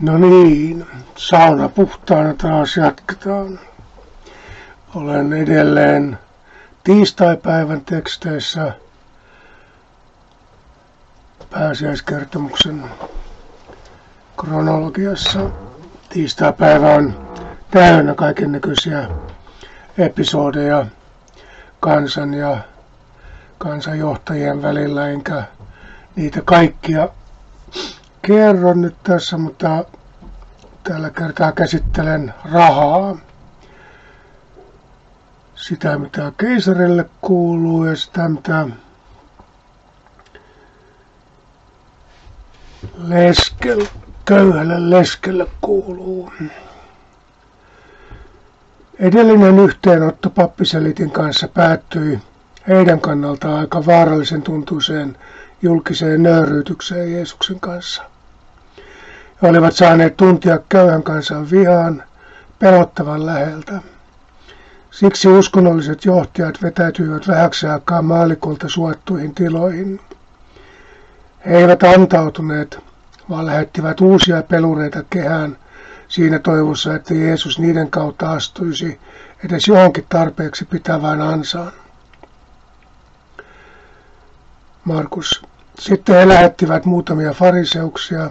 No niin, sauna puhtaana taas jatketaan. Olen edelleen tiistaipäivän teksteissä pääsiäiskertomuksen kronologiassa. Tiistaipäivä on täynnä kaiken näköisiä episodeja kansan ja kansanjohtajien välillä, enkä niitä kaikkia kerron nyt tässä, mutta tällä kertaa käsittelen rahaa. Sitä, mitä keisarille kuuluu ja sitä, mitä leskel, köyhälle leskelle kuuluu. Edellinen yhteenotto pappiselitin kanssa päättyi heidän kannaltaan aika vaarallisen tuntuiseen julkiseen nöyryytykseen Jeesuksen kanssa. He olivat saaneet tuntia köyhän kansan vihaan pelottavan läheltä. Siksi uskonnolliset johtajat vetäytyivät vähäksi aikaa maalikolta suottuihin tiloihin. He eivät antautuneet, vaan lähettivät uusia pelureita kehään siinä toivossa, että Jeesus niiden kautta astuisi edes johonkin tarpeeksi pitävään ansaan. Markus. Sitten he lähettivät muutamia fariseuksia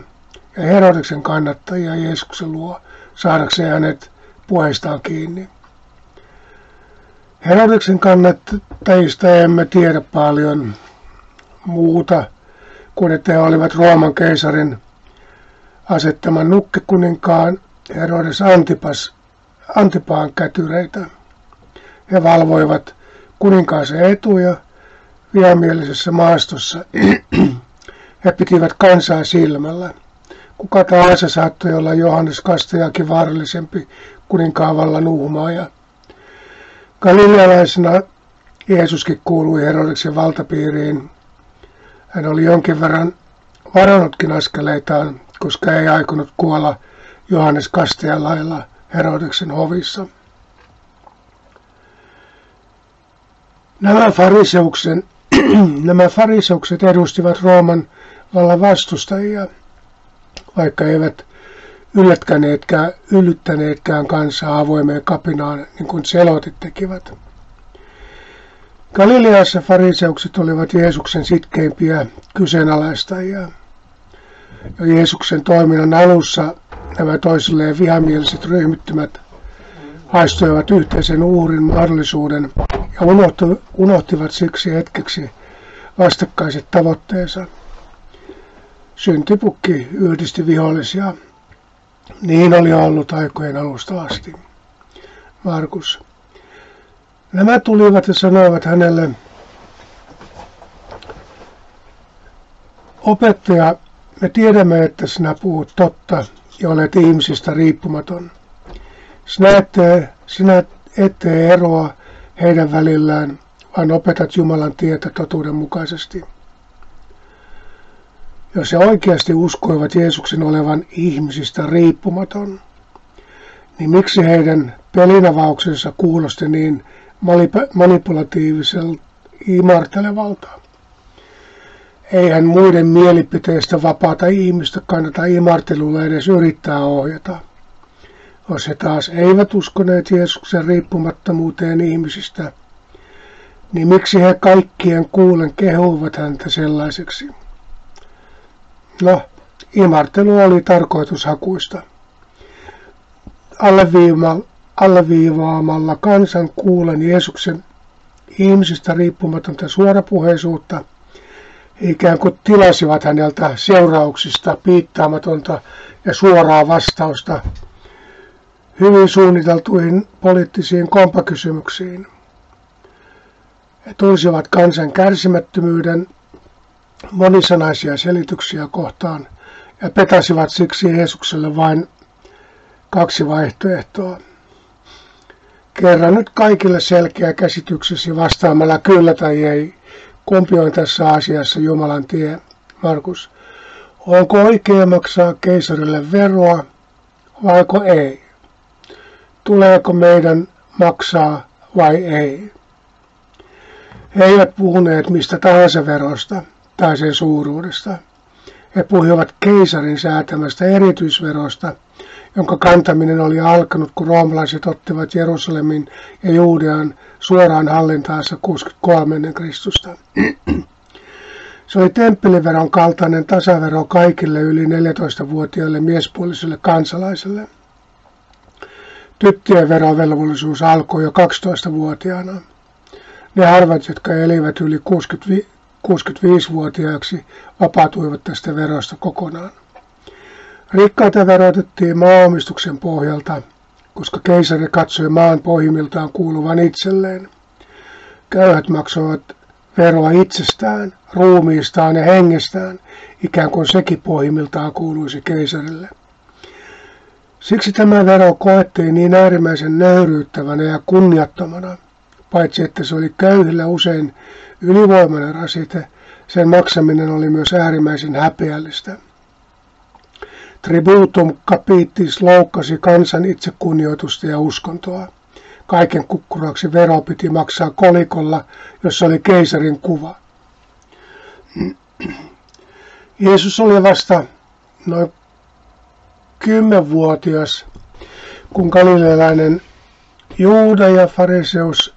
ja Herodeksen kannattajia Jeesuksen luo saadakseen hänet puheistaan kiinni. Herodeksen kannattajista emme tiedä paljon muuta kuin että he olivat Rooman keisarin asettaman nukkekuninkaan Herodes Antipas, Antipaan kätyreitä. He valvoivat kuninkaansa etuja vihamielisessä maastossa. He pitivät kansaa silmällä. Kuka tahansa saattoi olla Johannes Kastajakin vaarallisempi kuninkaan vallan uhmaaja. Galilealaisena Jeesuskin kuului Herodeksen valtapiiriin. Hän oli jonkin verran varannutkin askeleitaan, koska ei aikonut kuolla Johannes Kastajan lailla Herodeksen hovissa. Nämä fariseuksen nämä fariseukset edustivat Rooman vallan vastustajia, vaikka eivät yllättäneetkään, yllyttäneetkään kansaa avoimeen kapinaan, niin kuin selotit tekivät. Galileassa fariseukset olivat Jeesuksen sitkeimpiä kyseenalaistajia. Jo Jeesuksen toiminnan alussa nämä toisilleen vihamieliset ryhmittymät haistoivat yhteisen uhrin mahdollisuuden ja unohtivat siksi hetkeksi vastakkaiset tavoitteensa. Syntipukki yhdisti vihollisia. Niin oli ollut aikojen alusta asti. Markus. Nämä tulivat ja sanoivat hänelle, Opettaja, me tiedämme, että sinä puhut totta ja olet ihmisistä riippumaton. Sinä ette, sinä ette eroa heidän välillään, vaan opetat Jumalan tietä totuuden mukaisesti. Jos he oikeasti uskoivat Jeesuksen olevan ihmisistä riippumaton, niin miksi heidän pelinavauksensa kuulosti niin manipulatiiviselta imartelevalta? Eihän muiden mielipiteistä vapaata ihmistä kannata imartelulla edes yrittää ohjata. Jos he taas eivät uskoneet Jeesuksen riippumattomuuteen ihmisistä, niin miksi he kaikkien kuulen kehuivat häntä sellaiseksi? No, imartelu oli tarkoitushakuista. Alleviivaamalla kansan kuulen Jeesuksen ihmisistä riippumatonta suorapuheisuutta, ikään kuin tilasivat häneltä seurauksista piittaamatonta ja suoraa vastausta hyvin suunniteltuihin poliittisiin kompakysymyksiin. He tunsivat kansan kärsimättömyyden monisanaisia selityksiä kohtaan ja petasivat siksi Jeesukselle vain kaksi vaihtoehtoa. Kerran nyt kaikille selkeä käsityksesi vastaamalla kyllä tai ei. Kumpi on tässä asiassa Jumalan tie, Markus? Onko oikea maksaa keisarille veroa vaiko ei? Tuleeko meidän maksaa vai ei? He eivät puhuneet mistä tahansa verosta tai sen suuruudesta. He puhuivat keisarin säätämästä erityisverosta, jonka kantaminen oli alkanut, kun roomalaiset ottivat Jerusalemin ja Juudean suoraan hallintaansa 63 ennen Kristusta. Se oli temppeliveron kaltainen tasavero kaikille yli 14-vuotiaille miespuolisille kansalaisille. Tyttöjen verovelvollisuus alkoi jo 12-vuotiaana. Ne harvat, jotka elivät yli 65-vuotiaaksi, vapautuivat tästä verosta kokonaan. Rikkaita verotettiin maaomistuksen pohjalta, koska keisari katsoi maan pohjimmiltaan kuuluvan itselleen. Köyhät maksoivat veroa itsestään, ruumiistaan ja hengestään, ikään kuin sekin pohjimmiltaan kuuluisi keisarille. Siksi tämä vero koettiin niin äärimmäisen nöyryyttävänä ja kunniattomana, paitsi että se oli köyhillä usein ylivoimainen rasite, sen maksaminen oli myös äärimmäisen häpeällistä. Tributum capitis loukkasi kansan itsekunnioitusta ja uskontoa. Kaiken kukkuraksi vero piti maksaa kolikolla, jossa oli keisarin kuva. Jeesus oli vasta noin kymmenvuotias, kun galilealainen Juuda ja fariseus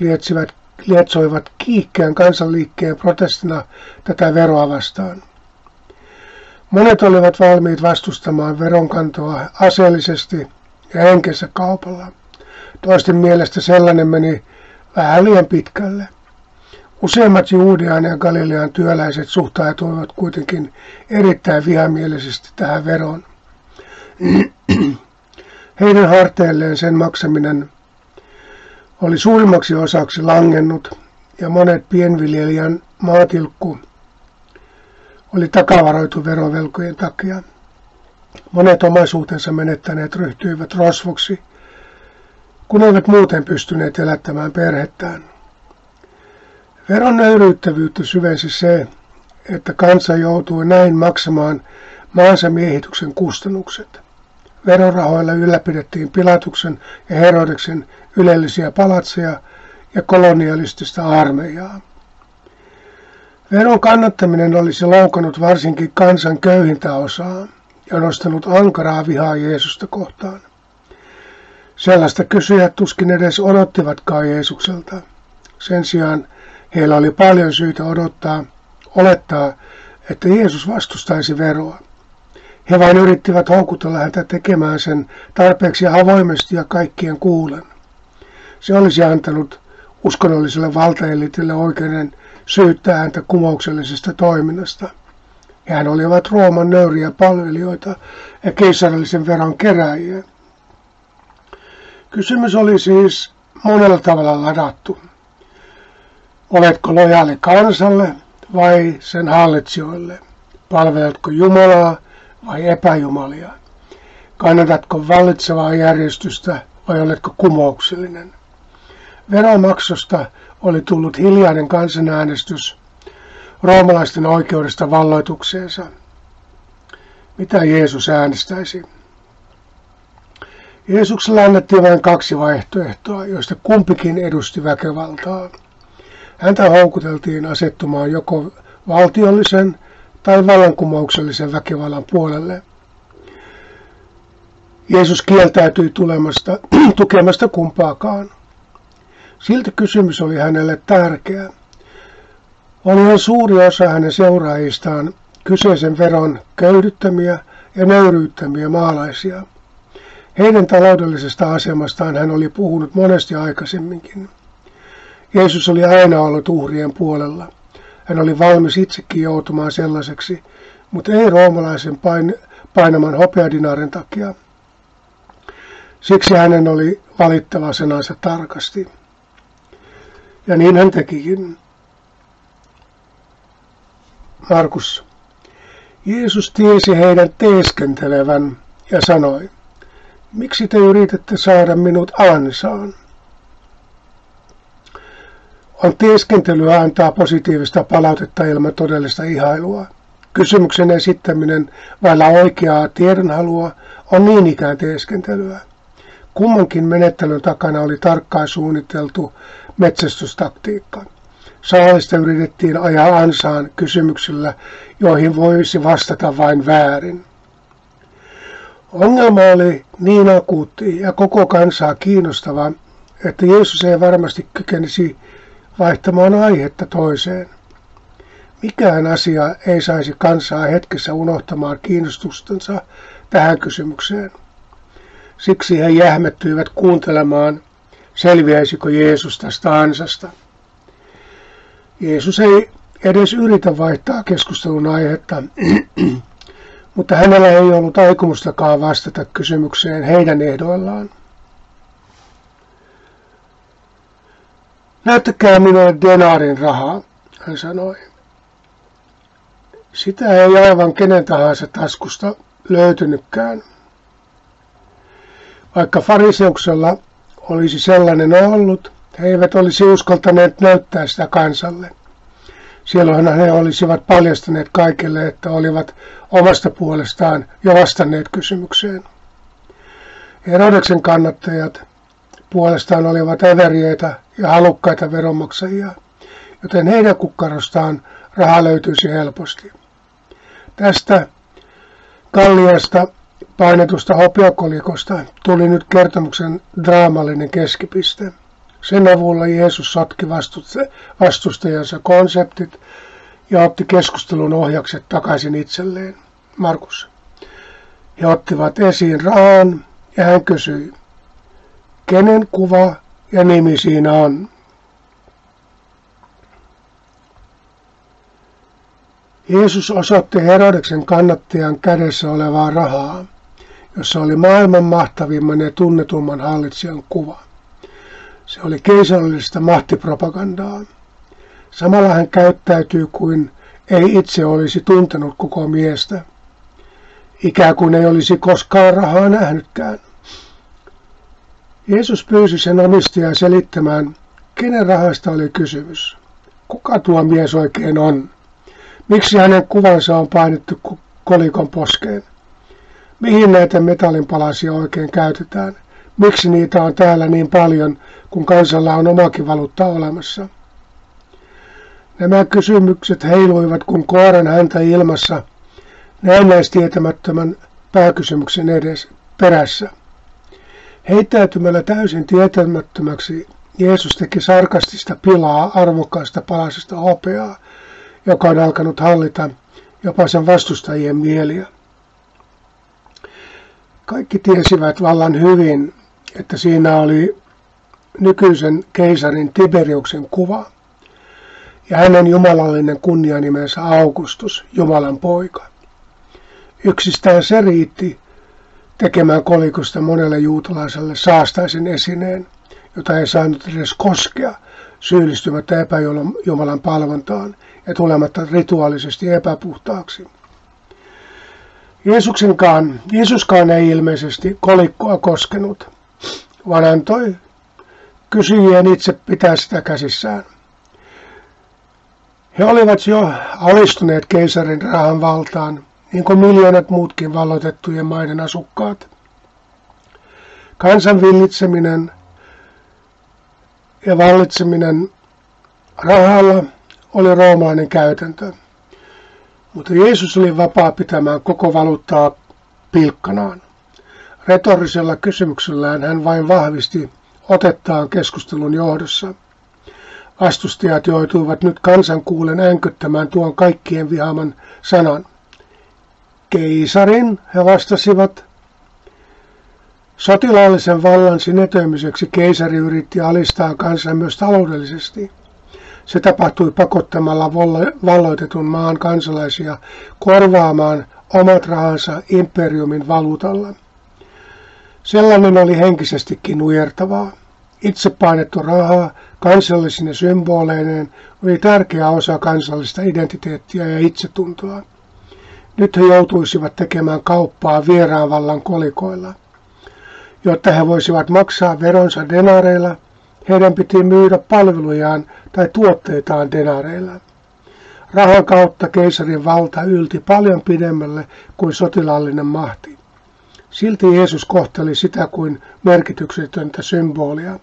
lietsivät, lietsoivat kiihkeän kansanliikkeen protestina tätä veroa vastaan. Monet olivat valmiit vastustamaan veronkantoa aseellisesti ja henkensä kaupalla. Toisten mielestä sellainen meni vähän liian pitkälle. Useimmat Juudean ja Galilean työläiset suhtautuivat kuitenkin erittäin vihamielisesti tähän veroon. Heidän harteilleen sen maksaminen oli suurimmaksi osaksi langennut ja monet pienviljelijän maatilkku oli takavaroitu verovelkojen takia. Monet omaisuutensa menettäneet ryhtyivät rosvoksi, kun eivät muuten pystyneet elättämään perhettään. Veron nöyryyttävyyttä syvensi se, että kansa joutui näin maksamaan maansa miehityksen kustannukset. Verorahoilla ylläpidettiin Pilatuksen ja Herodeksen ylellisiä palatseja ja kolonialistista armeijaa. Veron kannattaminen olisi loukannut varsinkin kansan köyhintä osaa ja nostanut ankaraa vihaa Jeesusta kohtaan. Sellaista kysyjät tuskin edes odottivatkaan Jeesukselta. Sen sijaan heillä oli paljon syytä odottaa, olettaa, että Jeesus vastustaisi veroa. He vain yrittivät houkutella häntä tekemään sen tarpeeksi avoimesti ja kaikkien kuulen. Se olisi antanut uskonnolliselle valtaelitille oikeuden syyttää häntä kumouksellisesta toiminnasta. Hän olivat Rooman nöyriä palvelijoita ja keisarallisen veron keräjiä. Kysymys oli siis monella tavalla ladattu. Oletko lojaali kansalle vai sen hallitsijoille? Palveletko Jumalaa vai epäjumalia? Kannatatko vallitsevaa järjestystä vai oletko kumouksellinen? Veromaksusta oli tullut hiljainen kansanäänestys roomalaisten oikeudesta valloitukseensa. Mitä Jeesus äänestäisi? Jeesuksella annettiin vain kaksi vaihtoehtoa, joista kumpikin edusti väkevaltaa. Häntä houkuteltiin asettumaan joko valtiollisen tai vallankumouksellisen väkivallan puolelle. Jeesus kieltäytyi tulemasta, tukemasta kumpaakaan. Silti kysymys oli hänelle tärkeä. Oli suuri osa hänen seuraajistaan kyseisen veron köydyttämiä ja nöyryyttämiä maalaisia. Heidän taloudellisesta asemastaan hän oli puhunut monesti aikaisemminkin. Jeesus oli aina ollut uhrien puolella. Hän oli valmis itsekin joutumaan sellaiseksi, mutta ei roomalaisen pain, painaman hopeadinaaren takia. Siksi hänen oli valittava sanansa tarkasti. Ja niin hän tekikin. Markus. Jeesus tiesi heidän teeskentelevän ja sanoi, miksi te yritätte saada minut ansaan? On teeskentelyä antaa positiivista palautetta ilman todellista ihailua. Kysymyksen esittäminen vailla oikeaa tiedonhalua on niin ikään teeskentelyä. Kummankin menettelyn takana oli tarkkaan suunniteltu metsästystaktiikka. Saalista yritettiin ajaa ansaan kysymyksillä, joihin voisi vastata vain väärin. Ongelma oli niin akuutti ja koko kansaa kiinnostava, että Jeesus ei varmasti kykenisi vaihtamaan aihetta toiseen. Mikään asia ei saisi kansaa hetkessä unohtamaan kiinnostustensa tähän kysymykseen. Siksi he jähmettyivät kuuntelemaan, selviäisikö Jeesus tästä ansasta. Jeesus ei edes yritä vaihtaa keskustelun aihetta, mutta hänellä ei ollut aikomustakaan vastata kysymykseen heidän ehdoillaan. Näyttäkää minulle denaarin rahaa, hän sanoi. Sitä ei aivan kenen tahansa taskusta löytynytkään. Vaikka fariseuksella olisi sellainen ollut, he eivät olisi uskaltaneet näyttää sitä kansalle. Silloin he olisivat paljastaneet kaikille, että olivat omasta puolestaan jo vastanneet kysymykseen. Herodeksen kannattajat puolestaan olivat äveriöitä ja halukkaita veronmaksajia, joten heidän kukkarostaan raha löytyisi helposti. Tästä Kalliasta painetusta hopeakolikosta tuli nyt kertomuksen draamallinen keskipiste. Sen avulla Jeesus sotki vastustajansa konseptit ja otti keskustelun ohjakset takaisin itselleen. Markus. He ottivat esiin rahan ja hän kysyi, kenen kuva ja nimi siinä on. Jeesus osoitti Herodeksen kannattajan kädessä olevaa rahaa, jossa oli maailman mahtavimman ja tunnetumman hallitsijan kuva. Se oli keisarallista mahtipropagandaa. Samalla hän käyttäytyy kuin ei itse olisi tuntenut koko miestä, ikään kuin ei olisi koskaan rahaa nähnytkään. Jeesus pyysi sen omistajaa selittämään, kenen rahasta oli kysymys. Kuka tuo mies oikein on? Miksi hänen kuvansa on painettu kolikon poskeen? Mihin näitä metallinpalasia oikein käytetään? Miksi niitä on täällä niin paljon, kun kansalla on omakin valuutta olemassa? Nämä kysymykset heiluivat kuin koiran häntä ilmassa näennäistietämättömän pääkysymyksen edes perässä. Heittäytymällä täysin tietämättömäksi Jeesus teki sarkastista pilaa arvokkaasta palasesta hopeaa, joka on alkanut hallita jopa sen vastustajien mieliä. Kaikki tiesivät vallan hyvin, että siinä oli nykyisen keisarin Tiberiuksen kuva ja hänen jumalallinen kunnianimensä Augustus, Jumalan poika. Yksistään se riitti tekemään kolikosta monelle juutalaiselle saastaisen esineen, jota ei saanut edes koskea syyllistymättä epäjumalan palvontaan ja tulematta rituaalisesti epäpuhtaaksi. Jeesuksenkaan, Jeesuskaan ei ilmeisesti kolikkoa koskenut, vaan antoi kysyjien itse pitää sitä käsissään. He olivat jo alistuneet keisarin rahan valtaan, niin kuin miljoonat muutkin valloitettujen maiden asukkaat. Kansan villitseminen ja vallitseminen rahalla oli roomalainen käytäntö. Mutta Jeesus oli vapaa pitämään koko valuuttaa pilkkanaan. Retorisella kysymyksellään hän vain vahvisti otettaan keskustelun johdossa. Vastustajat joutuivat nyt kansan kuulen änkyttämään tuon kaikkien vihaman sanan. Keisarin, he vastasivat. Sotilaallisen vallan sinetöimiseksi keisari yritti alistaa kansan myös taloudellisesti. Se tapahtui pakottamalla valloitetun maan kansalaisia korvaamaan omat rahansa imperiumin valuutalla. Sellainen oli henkisestikin nujertavaa. Itse painettu rahaa kansallisine symboleineen oli tärkeä osa kansallista identiteettiä ja itsetuntoa. Nyt he joutuisivat tekemään kauppaa vieraan vallan kolikoilla. Jotta he voisivat maksaa veronsa denareilla, heidän piti myydä palvelujaan tai tuotteitaan denareilla. Rahan kautta keisarin valta ylti paljon pidemmälle kuin sotilaallinen mahti. Silti Jeesus kohteli sitä kuin merkityksetöntä symbolia.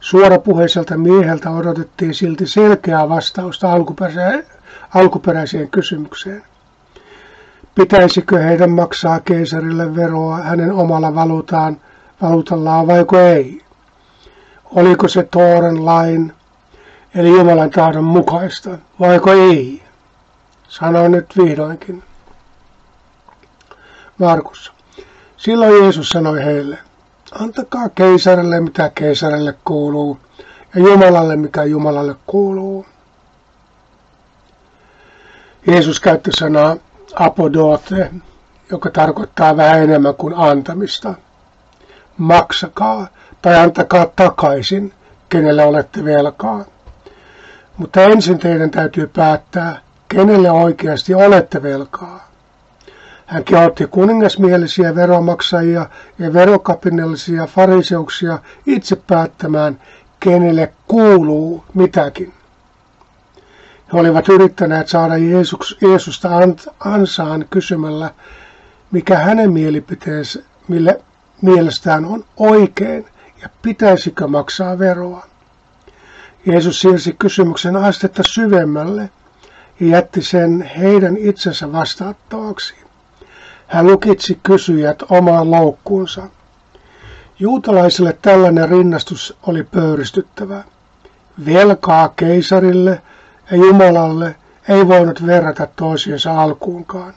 Suorapuheiselta mieheltä odotettiin silti selkeää vastausta alkuperäiseen kysymykseen. Pitäisikö heidän maksaa keisarille veroa hänen omalla valuutaan, valuutallaan vaiko ei? Oliko se Tooren lain, eli Jumalan tahdon mukaista, vaiko ei? Sano nyt vihdoinkin. Markus. Silloin Jeesus sanoi heille, antakaa keisarille mitä keisarille kuuluu ja Jumalalle mikä Jumalalle kuuluu. Jeesus käytti sanaa apodote, joka tarkoittaa vähän enemmän kuin antamista. Maksakaa tai antakaa takaisin, kenelle olette velkaa. Mutta ensin teidän täytyy päättää, kenelle oikeasti olette velkaa. Hän kehotti kuningasmielisiä veromaksajia ja verokapinallisia fariseuksia itse päättämään, kenelle kuuluu mitäkin. He olivat yrittäneet saada Jeesus, Jeesusta ansaan kysymällä, mikä hänen mielipiteensä, mille mielestään on oikein ja pitäisikö maksaa veroa. Jeesus siirsi kysymyksen astetta syvemmälle ja jätti sen heidän itsensä vastaattavaksi. Hän lukitsi kysyjät omaan loukkuunsa. Juutalaisille tällainen rinnastus oli pöyristyttävä. Velkaa keisarille ja Jumalalle ei voinut verrata toisiinsa alkuunkaan.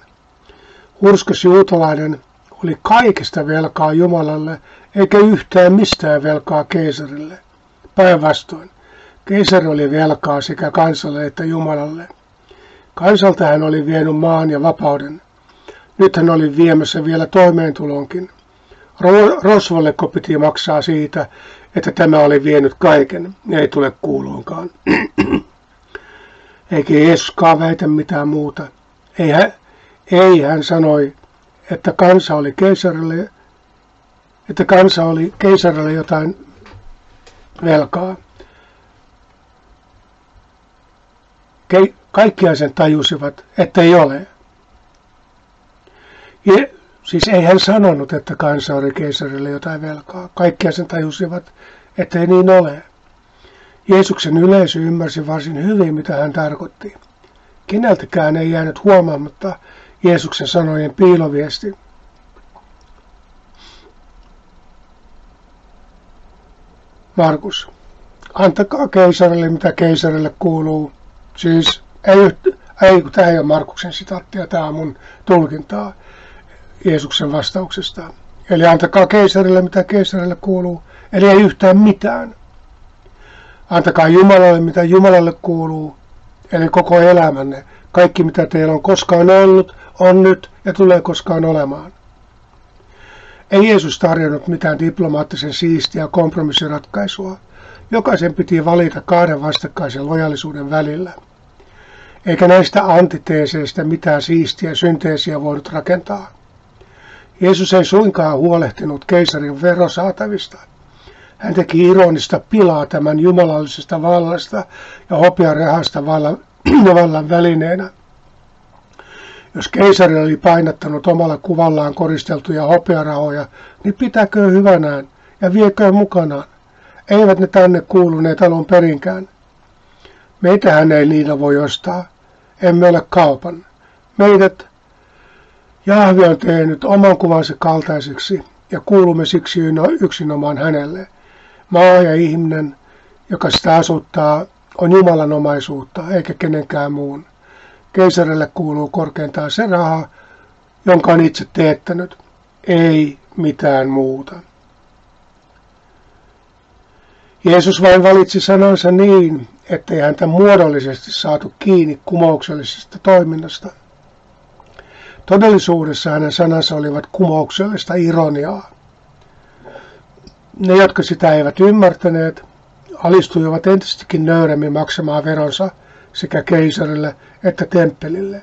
Hurskas juutalainen oli kaikesta velkaa Jumalalle eikä yhtään mistään velkaa keisarille. Päinvastoin, keisari oli velkaa sekä kansalle että Jumalalle. Kansalta hän oli vienyt maan ja vapauden. Nyt hän oli viemässä vielä toimeentulonkin. Rosvolleko piti maksaa siitä, että tämä oli vienyt kaiken, ei tule kuuluunkaan. Eikä Jeesuskaan väitä mitään muuta. Ei hän, ei, hän sanoi, että kansa oli keisarille, että kansa oli keisarille jotain velkaa. Ke, kaikkia sen tajusivat, että ei ole. Ja, siis ei hän sanonut, että kansa oli keisarille jotain velkaa. Kaikkia sen tajusivat, että ei niin ole. Jeesuksen yleisö ymmärsi varsin hyvin, mitä hän tarkoitti. Keneltäkään ei jäänyt huomaamatta Jeesuksen sanojen piiloviesti. Markus. Antakaa keisarille, mitä keisarille kuuluu. Siis ei, ei tämä ei ole Markuksen sitaattia, tämä on mun tulkintaa Jeesuksen vastauksesta. Eli antakaa keisarille, mitä keisarille kuuluu. Eli ei yhtään mitään. Antakaa Jumalalle, mitä Jumalalle kuuluu, eli koko elämänne. Kaikki, mitä teillä on koskaan ollut, on nyt ja tulee koskaan olemaan. Ei Jeesus tarjonnut mitään diplomaattisen siistiä kompromissiratkaisua. Jokaisen piti valita kahden vastakkaisen lojallisuuden välillä. Eikä näistä antiteeseistä mitään siistiä synteesiä voinut rakentaa. Jeesus ei suinkaan huolehtinut keisarin verosaatavista. Hän teki ironista pilaa tämän jumalallisesta vallasta ja hopearehasta vallan, vallan välineenä. Jos keisari oli painattanut omalla kuvallaan koristeltuja hopearahoja, niin pitäkö hyvänään ja viekö mukanaan. Eivät ne tänne kuuluneet alun perinkään. Meitähän ei niillä voi ostaa. Emme ole kaupan. Meidät Jahvi on tehnyt oman kuvansa kaltaiseksi ja kuulumme siksi yksinomaan hänelle. Maa ja ihminen, joka sitä asuttaa, on Jumalan omaisuutta eikä kenenkään muun. Keisarille kuuluu korkeintaan se raha, jonka on itse teettänyt, ei mitään muuta. Jeesus vain valitsi sanansa niin, ettei häntä muodollisesti saatu kiinni kumouksellisesta toiminnasta. Todellisuudessa hänen sanansa olivat kumouksellista ironiaa. Ne, jotka sitä eivät ymmärtäneet, alistuivat entistäkin nöyremmin maksamaan veronsa sekä keisarille että temppelille.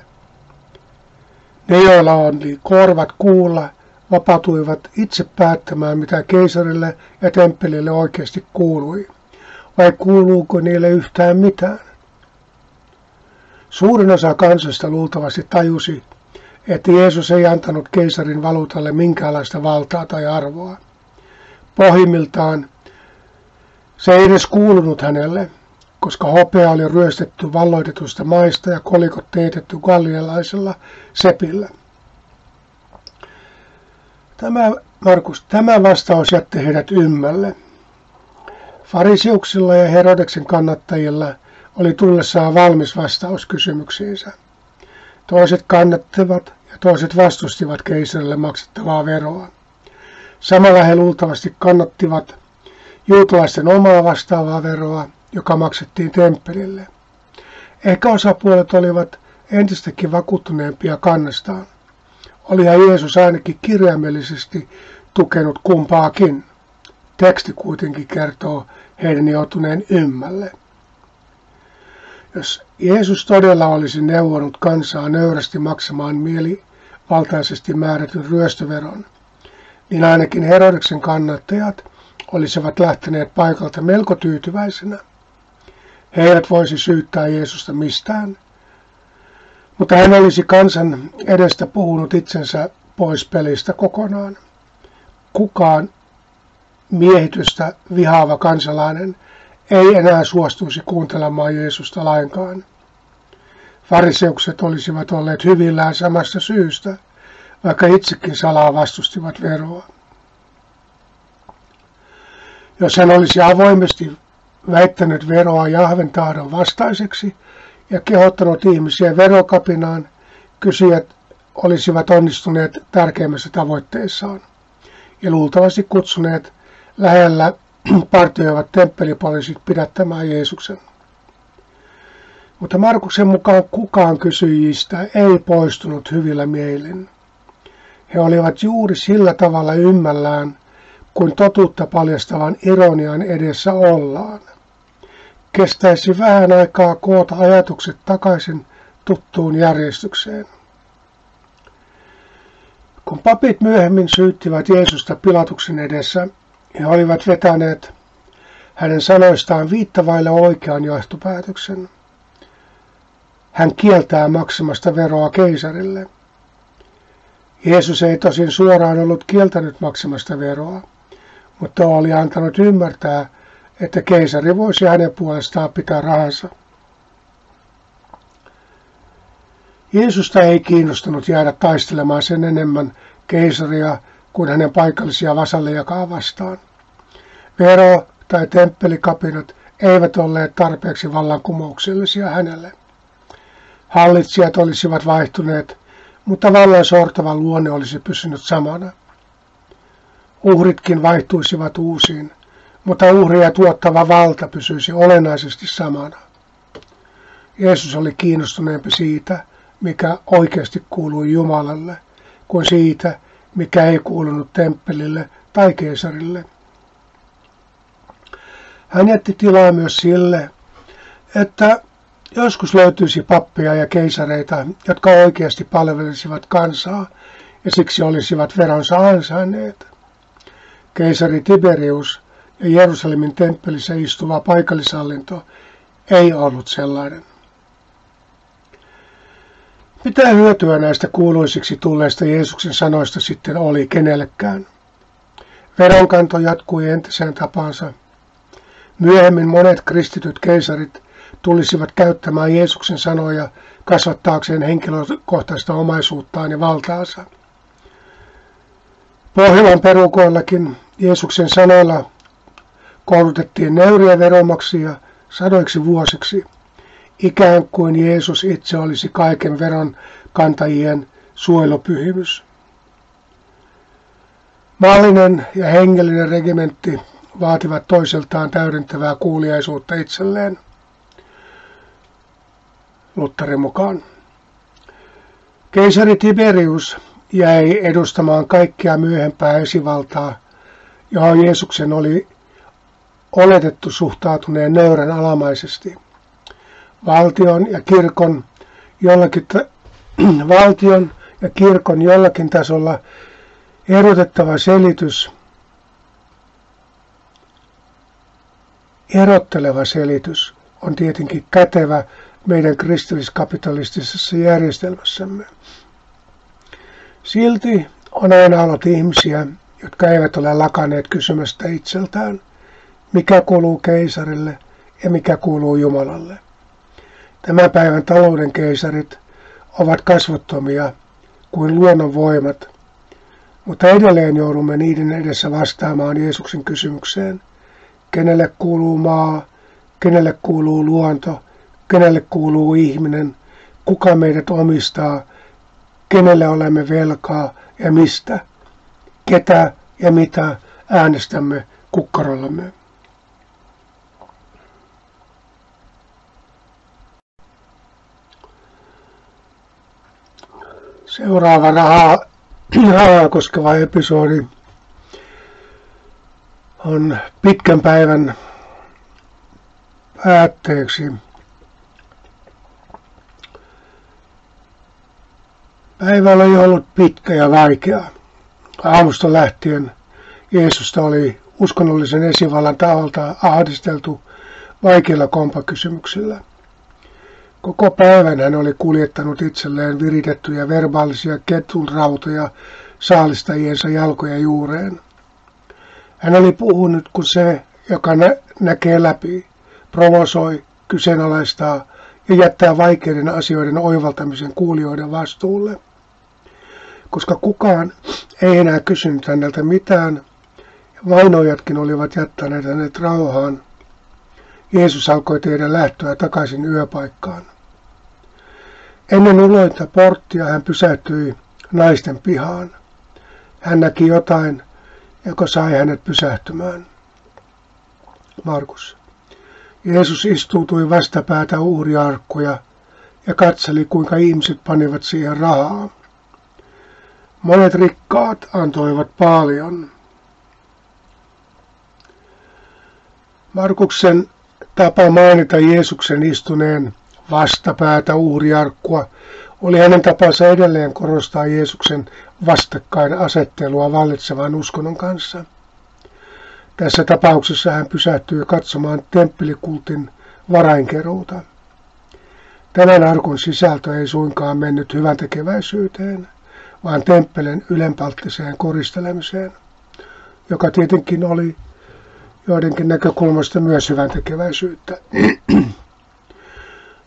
Ne, joilla oli korvat kuulla, vapautuivat itse päättämään, mitä keisarille ja temppelille oikeasti kuului, vai kuuluuko niille yhtään mitään. Suurin osa kansasta luultavasti tajusi, että Jeesus ei antanut keisarin valuutalle minkäänlaista valtaa tai arvoa. Pohjimmiltaan Se ei edes kuulunut hänelle, koska hopea oli ryöstetty valloitetusta maista ja kolikot teetetty gallialaisella sepillä. Tämä, Markus, tämä vastaus jätti heidät ymmälle. Farisiuksilla ja Herodeksen kannattajilla oli tullessaan valmis vastaus kysymyksiinsä. Toiset kannattivat ja toiset vastustivat keisarille maksettavaa veroa. Samalla he luultavasti kannattivat juutalaisten omaa vastaavaa veroa, joka maksettiin temppelille. Ehkä osapuolet olivat entistäkin vakuuttuneempia kannastaan. Olihan Jeesus ainakin kirjaimellisesti tukenut kumpaakin. Teksti kuitenkin kertoo heidän joutuneen ymmälle. Jos Jeesus todella olisi neuvonut kansaa nöyrästi maksamaan mielivaltaisesti määrätyn ryöstöveron, niin ainakin Herodeksen kannattajat olisivat lähteneet paikalta melko tyytyväisenä. He eivät voisi syyttää Jeesusta mistään, mutta hän olisi kansan edestä puhunut itsensä pois pelistä kokonaan. Kukaan miehitystä vihaava kansalainen ei enää suostuisi kuuntelemaan Jeesusta lainkaan. Fariseukset olisivat olleet hyvillään samasta syystä, vaikka itsekin salaa vastustivat veroa. Jos hän olisi avoimesti väittänyt veroa Jahven tahdon vastaiseksi ja kehottanut ihmisiä verokapinaan, kysyjät olisivat onnistuneet tärkeimmässä tavoitteissaan ja luultavasti kutsuneet lähellä partioivat temppelipoliisit pidättämään Jeesuksen. Mutta Markuksen mukaan kukaan kysyjistä ei poistunut hyvillä mielin. He olivat juuri sillä tavalla ymmällään, kuin totuutta paljastavan ironian edessä ollaan. Kestäisi vähän aikaa koota ajatukset takaisin tuttuun järjestykseen. Kun papit myöhemmin syyttivät Jeesusta Pilatuksen edessä, he olivat vetäneet hänen sanoistaan viittavaille oikean johtopäätöksen. Hän kieltää maksamasta veroa keisarille. Jeesus ei tosin suoraan ollut kieltänyt maksamasta veroa, mutta oli antanut ymmärtää, että keisari voisi hänen puolestaan pitää rahansa. Jeesusta ei kiinnostanut jäädä taistelemaan sen enemmän keisaria kuin hänen paikallisia vasallejakaan vastaan. Vero- tai temppelikapinat eivät olleet tarpeeksi vallankumouksellisia hänelle. Hallitsijat olisivat vaihtuneet, mutta vallan sortava luonne olisi pysynyt samana. Uhritkin vaihtuisivat uusiin, mutta uhria tuottava valta pysyisi olennaisesti samana. Jeesus oli kiinnostuneempi siitä, mikä oikeasti kuului Jumalalle, kuin siitä, mikä ei kuulunut temppelille tai keisarille. Hän jätti tilaa myös sille, että joskus löytyisi pappia ja keisareita, jotka oikeasti palvelisivat kansaa ja siksi olisivat veronsa ansainneet. Keisari Tiberius ja Jerusalemin temppelissä istuva paikallishallinto ei ollut sellainen. Mitä hyötyä näistä kuuluisiksi tulleista Jeesuksen sanoista sitten oli kenellekään? Veronkanto jatkui entiseen tapansa. Myöhemmin monet kristityt keisarit tulisivat käyttämään Jeesuksen sanoja kasvattaakseen henkilökohtaista omaisuuttaan ja valtaansa. Pohjolan perukoillakin Jeesuksen sanoilla koulutettiin nöyriä veromaksia sadoiksi vuosiksi, ikään kuin Jeesus itse olisi kaiken veron kantajien suojelupyhimys. Maallinen ja hengellinen regimentti vaativat toiseltaan täydentävää kuuliaisuutta itselleen. Lutherin mukaan. Keisari Tiberius jäi edustamaan kaikkia myöhempää esivaltaa, johon Jeesuksen oli oletettu suhtautuneen nöyrän alamaisesti. Valtion ja kirkon jollakin, valtion ja kirkon jollakin tasolla erotettava selitys, erotteleva selitys on tietenkin kätevä meidän kristilliskapitalistisessa järjestelmässämme. Silti on aina ollut ihmisiä, jotka eivät ole lakaneet kysymästä itseltään, mikä kuuluu keisarille ja mikä kuuluu Jumalalle. Tämän päivän talouden keisarit ovat kasvottomia kuin luonnon voimat, mutta edelleen joudumme niiden edessä vastaamaan Jeesuksen kysymykseen, kenelle kuuluu maa, kenelle kuuluu luonto, kenelle kuuluu ihminen, kuka meidät omistaa, kenelle olemme velkaa ja mistä, ketä ja mitä äänestämme kukkarollamme. Seuraava rahaa, rahaa koskeva episodi on pitkän päivän päätteeksi. Päivä oli ollut pitkä ja vaikea. Aamusta lähtien Jeesusta oli uskonnollisen esivallan taholta ahdisteltu vaikeilla kompakysymyksillä. Koko päivän hän oli kuljettanut itselleen viritettyjä verbaalisia ketunrautoja saalistajiensa jalkoja juureen. Hän oli puhunut kuin se, joka nä- näkee läpi, provosoi, kyseenalaistaa ja jättää vaikeiden asioiden oivaltamisen kuulijoiden vastuulle. Koska kukaan ei enää kysynyt häneltä mitään, vainojatkin olivat jättäneet hänet rauhaan, Jeesus alkoi tehdä lähtöä takaisin yöpaikkaan. Ennen ulointa porttia hän pysähtyi naisten pihaan. Hän näki jotain, joka sai hänet pysähtymään. Markus. Jeesus istuutui vastapäätä uhriarkkuja ja katseli, kuinka ihmiset panivat siihen rahaa. Monet rikkaat antoivat paljon. Markuksen tapa mainita Jeesuksen istuneen vastapäätä uhriarkkua oli hänen tapansa edelleen korostaa Jeesuksen vastakkainasettelua vallitsevan uskonnon kanssa. Tässä tapauksessa hän pysähtyi katsomaan temppelikultin varainkeruuta. Tämän arkun sisältö ei suinkaan mennyt hyvän tekeväisyyteen, vaan temppelen ylenpalttiseen koristelemiseen, joka tietenkin oli joidenkin näkökulmasta myös hyvän tekeväisyyttä.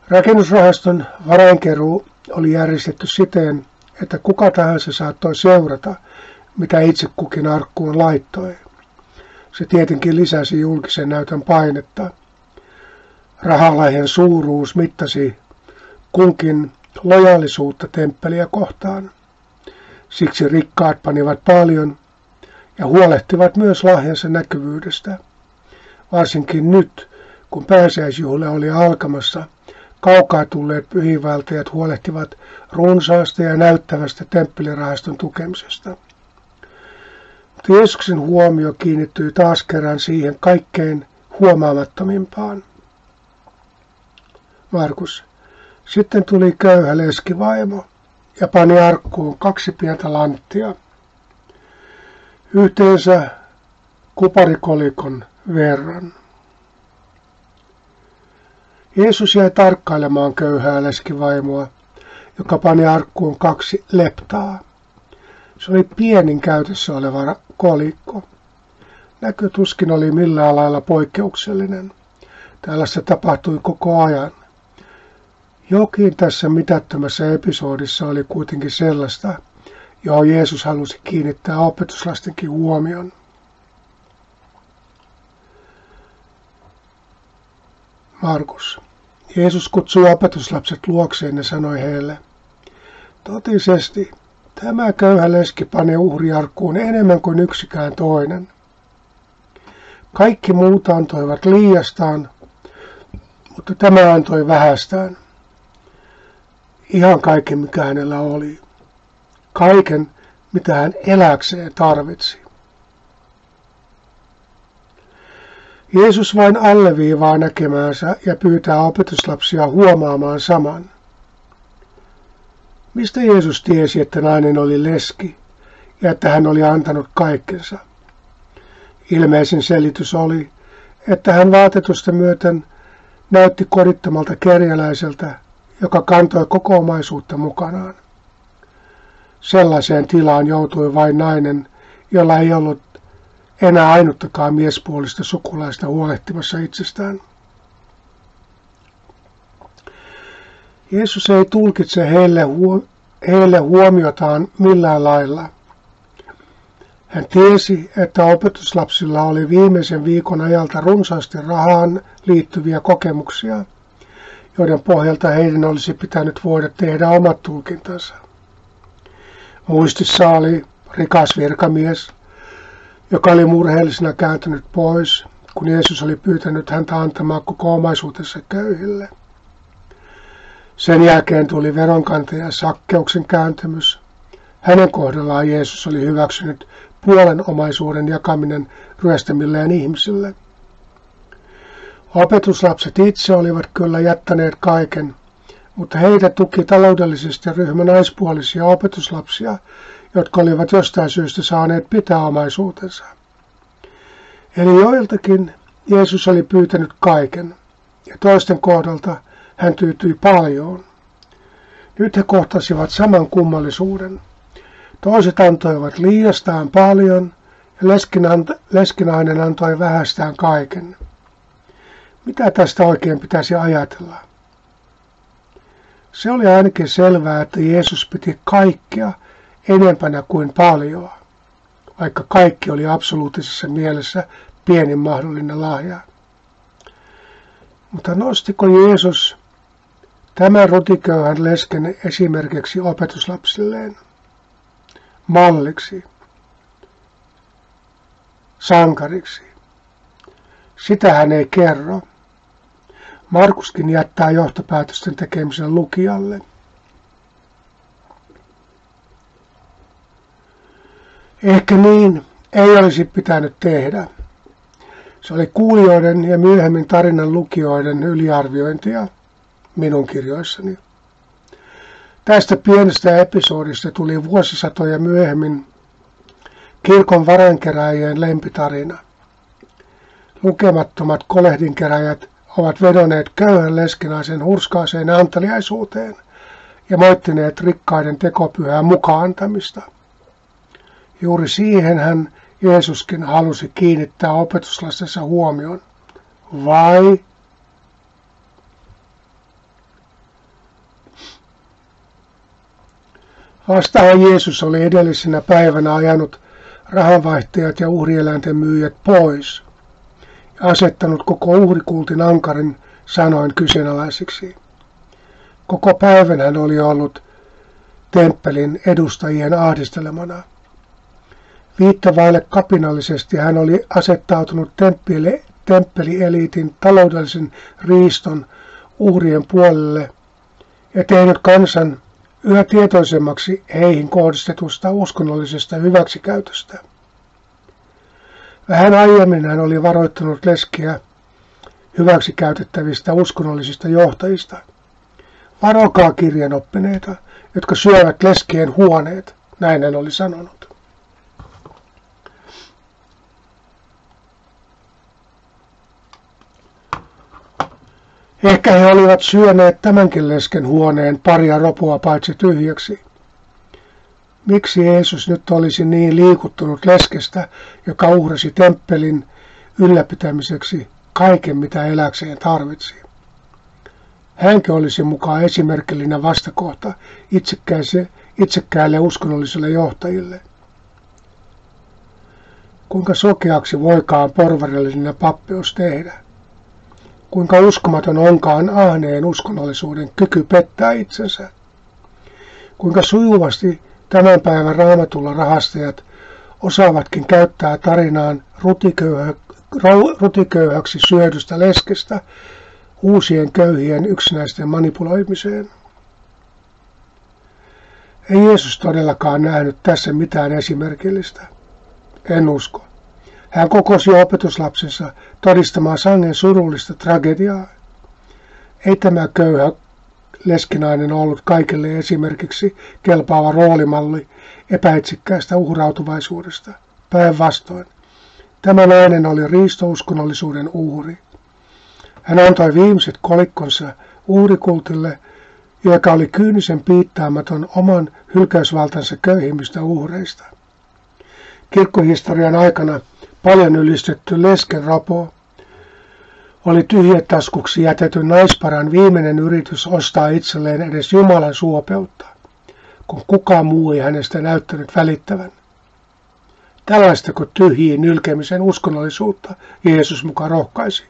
Rakennusrahaston varainkeruu oli järjestetty siten, että kuka tahansa saattoi seurata, mitä itse kukin arkkuun laittoi. Se tietenkin lisäsi julkisen näytön painetta. Rahalaihen suuruus mittasi kunkin lojaalisuutta temppeliä kohtaan. Siksi rikkaat panivat paljon ja huolehtivat myös lahjansa näkyvyydestä. Varsinkin nyt, kun pääsiäisjuhla oli alkamassa – Kaukaa tulleet pyhiinvaltajat huolehtivat runsaasta ja näyttävästä temppelirahaston tukemisesta. Jeesuksen huomio kiinnittyy taas kerran siihen kaikkein huomaamattomimpaan. Markus. Sitten tuli köyhä leskivaimo ja pani arkkuun kaksi pientä lanttia. Yhteensä kuparikolikon verran. Jeesus jäi tarkkailemaan köyhää leskivaimoa, joka pani arkkuun kaksi leptaa. Se oli pienin käytössä oleva kolikko. Näkö tuskin oli millään lailla poikkeuksellinen. Tällaista tapahtui koko ajan. Jokin tässä mitättömässä episodissa oli kuitenkin sellaista, johon Jeesus halusi kiinnittää opetuslastenkin huomion. Markus. Jeesus kutsui opetuslapset luokseen ja sanoi heille, totisesti, tämä köyhä leski pani uhriarkkuun enemmän kuin yksikään toinen. Kaikki muut antoivat liiastaan, mutta tämä antoi vähästään. Ihan kaiken, mikä hänellä oli. Kaiken, mitä hän eläkseen tarvitsi. Jeesus vain alleviivaa näkemäänsä ja pyytää opetuslapsia huomaamaan saman. Mistä Jeesus tiesi, että nainen oli leski ja että hän oli antanut kaikkensa? Ilmeisin selitys oli, että hän vaatetusta myöten näytti korittomalta kerjäläiseltä, joka kantoi koko omaisuutta mukanaan. Sellaiseen tilaan joutui vain nainen, jolla ei ollut enää ainuttakaan miespuolista sukulaista huolehtimassa itsestään. Jeesus ei tulkitse heille, huo- heille huomiotaan millään lailla. Hän tiesi, että opetuslapsilla oli viimeisen viikon ajalta runsaasti rahaan liittyviä kokemuksia, joiden pohjalta heidän olisi pitänyt voida tehdä omat tulkintansa. Muistissa oli rikas virkamies, joka oli murheellisena kääntynyt pois, kun Jeesus oli pyytänyt häntä antamaan koko omaisuutensa köyhille. Sen jälkeen tuli veronkantaja Sakkeuksen kääntymys. Hänen kohdallaan Jeesus oli hyväksynyt puolen omaisuuden jakaminen ryöstämilleen ihmisille. Opetuslapset itse olivat kyllä jättäneet kaiken, mutta heitä tuki taloudellisesti ryhmä naispuolisia opetuslapsia, jotka olivat jostain syystä saaneet pitää omaisuutensa. Eli joiltakin Jeesus oli pyytänyt kaiken, ja toisten kohdalta hän tyytyi paljon. Nyt he kohtasivat saman kummallisuuden. Toiset antoivat liiastaan paljon, ja leskinainen antoi vähästään kaiken. Mitä tästä oikein pitäisi ajatella? Se oli ainakin selvää, että Jeesus piti kaikkea enempänä kuin paljon, vaikka kaikki oli absoluuttisessa mielessä pienin mahdollinen lahja. Mutta nostiko Jeesus tämän rutiköyhän lesken esimerkiksi opetuslapsilleen, malliksi, sankariksi? Sitä hän ei kerro. Markuskin jättää johtopäätösten tekemisen lukijalle. Ehkä niin ei olisi pitänyt tehdä. Se oli kuulijoiden ja myöhemmin tarinan lukijoiden yliarviointia minun kirjoissani. Tästä pienestä episodista tuli vuosisatoja myöhemmin kirkon varankeräjien lempitarina. Lukemattomat kolehdinkeräjät ovat vedonneet köyhän leskenaisen hurskaaseen anteliaisuuteen ja moittineet rikkaiden tekopyhää mukaantamista. Juuri siihen hän Jeesuskin halusi kiinnittää opetuslastensa huomion. Vai Vastaan Jeesus oli edellisenä päivänä ajanut rahanvaihtajat ja uhrieläinten myyjät pois ja asettanut koko uhrikultin ankarin sanoin kyseenalaisiksi. Koko päivän hän oli ollut temppelin edustajien ahdistelemana. Viittavaille kapinallisesti hän oli asettautunut temppeli, temppelieliitin taloudellisen riiston uhrien puolelle ja tehnyt kansan yhä tietoisemmaksi heihin kohdistetusta uskonnollisesta hyväksikäytöstä. Vähän aiemmin hän oli varoittanut leskiä hyväksikäytettävistä uskonnollisista johtajista. Varokaa kirjanoppineita, jotka syövät leskien huoneet, näin hän oli sanonut. Ehkä he olivat syöneet tämänkin lesken huoneen paria ropua paitsi tyhjäksi. Miksi Jeesus nyt olisi niin liikuttunut leskestä, joka uhrasi temppelin ylläpitämiseksi kaiken, mitä eläkseen tarvitsi? Hänkin olisi mukaan esimerkillinen vastakohta itsekkäille uskonnollisille johtajille. Kuinka sokeaksi voikaan porvarillinen pappeus tehdä? Kuinka uskomaton onkaan ahneen uskonnollisuuden kyky pettää itsensä. Kuinka sujuvasti tämän päivän raamatulla rahastajat osaavatkin käyttää tarinaan rutiköyhä, rutiköyhäksi syödystä leskestä uusien köyhien yksinäisten manipuloimiseen. Ei Jeesus todellakaan nähnyt tässä mitään esimerkillistä. En usko. Hän kokosi opetuslapsensa todistamaan sangen surullista tragediaa. Ei tämä köyhä leskinainen ollut kaikille esimerkiksi kelpaava roolimalli epäitsikkäästä uhrautuvaisuudesta. Päinvastoin. Tämä nainen oli riistouskonnollisuuden uhri. Hän antoi viimeiset kolikkonsa uhrikultille, joka oli kyynisen piittaamaton oman hylkäysvaltansa köyhimmistä uhreista. Kirkkohistorian aikana paljon ylistetty lesken rapo oli tyhjätaskuksi jätetyn naisparan viimeinen yritys ostaa itselleen edes Jumalan suopeutta, kun kukaan muu ei hänestä näyttänyt välittävän. Tällaistako tyhjiin nylkemisen uskonnollisuutta Jeesus mukaan rohkaisi?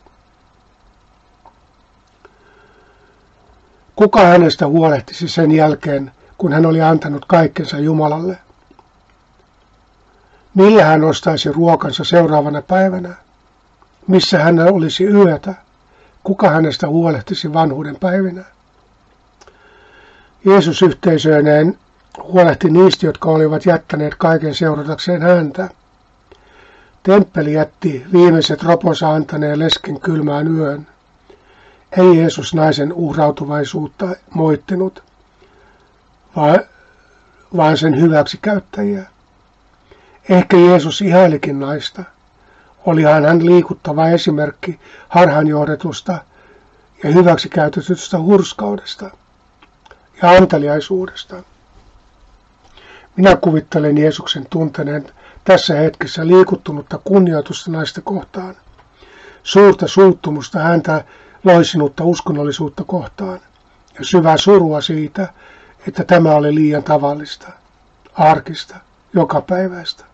Kuka hänestä huolehtisi sen jälkeen, kun hän oli antanut kaikkensa Jumalalle? Millä hän ostaisi ruokansa seuraavana päivänä? Missä hän olisi yötä? Kuka hänestä huolehtisi vanhuuden päivinä? Jeesus yhteisöineen huolehti niistä, jotka olivat jättäneet kaiken seuratakseen häntä. Temppeli jätti viimeiset roponsa antaneen lesken kylmään yön. Ei Jeesus naisen uhrautuvaisuutta moittinut, vaan sen hyväksi käyttäjiä. Ehkä Jeesus ihailikin naista. Olihan hän liikuttava esimerkki harhaanjohdetusta ja hyväksikäytetystä hurskaudesta ja anteliaisuudesta. Minä kuvittelen Jeesuksen tunteneen tässä hetkessä liikuttunutta kunnioitusta naista kohtaan, suurta suuttumusta häntä loisinutta uskonnollisuutta kohtaan ja syvää surua siitä, että tämä oli liian tavallista, arkista, jokapäiväistä.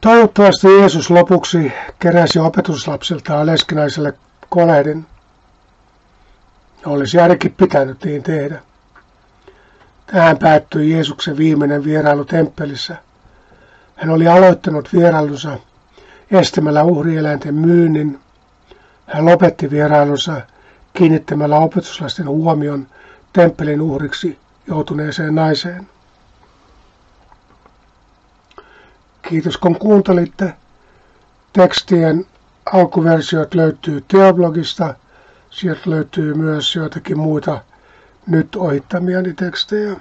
Toivottavasti Jeesus lopuksi keräsi opetuslapsiltaan leskinäiselle kolehdin. Olisi ainakin pitänyt niin tehdä. Tähän päättyi Jeesuksen viimeinen vierailu temppelissä. Hän oli aloittanut vierailunsa estämällä uhrieläinten myynnin. Hän lopetti vierailunsa kiinnittämällä opetuslasten huomion temppelin uhriksi joutuneeseen naiseen. Kiitos kun kuuntelitte. Tekstien alkuversiot löytyy Teoblogista. Sieltä löytyy myös joitakin muita nyt ohittamiani tekstejä.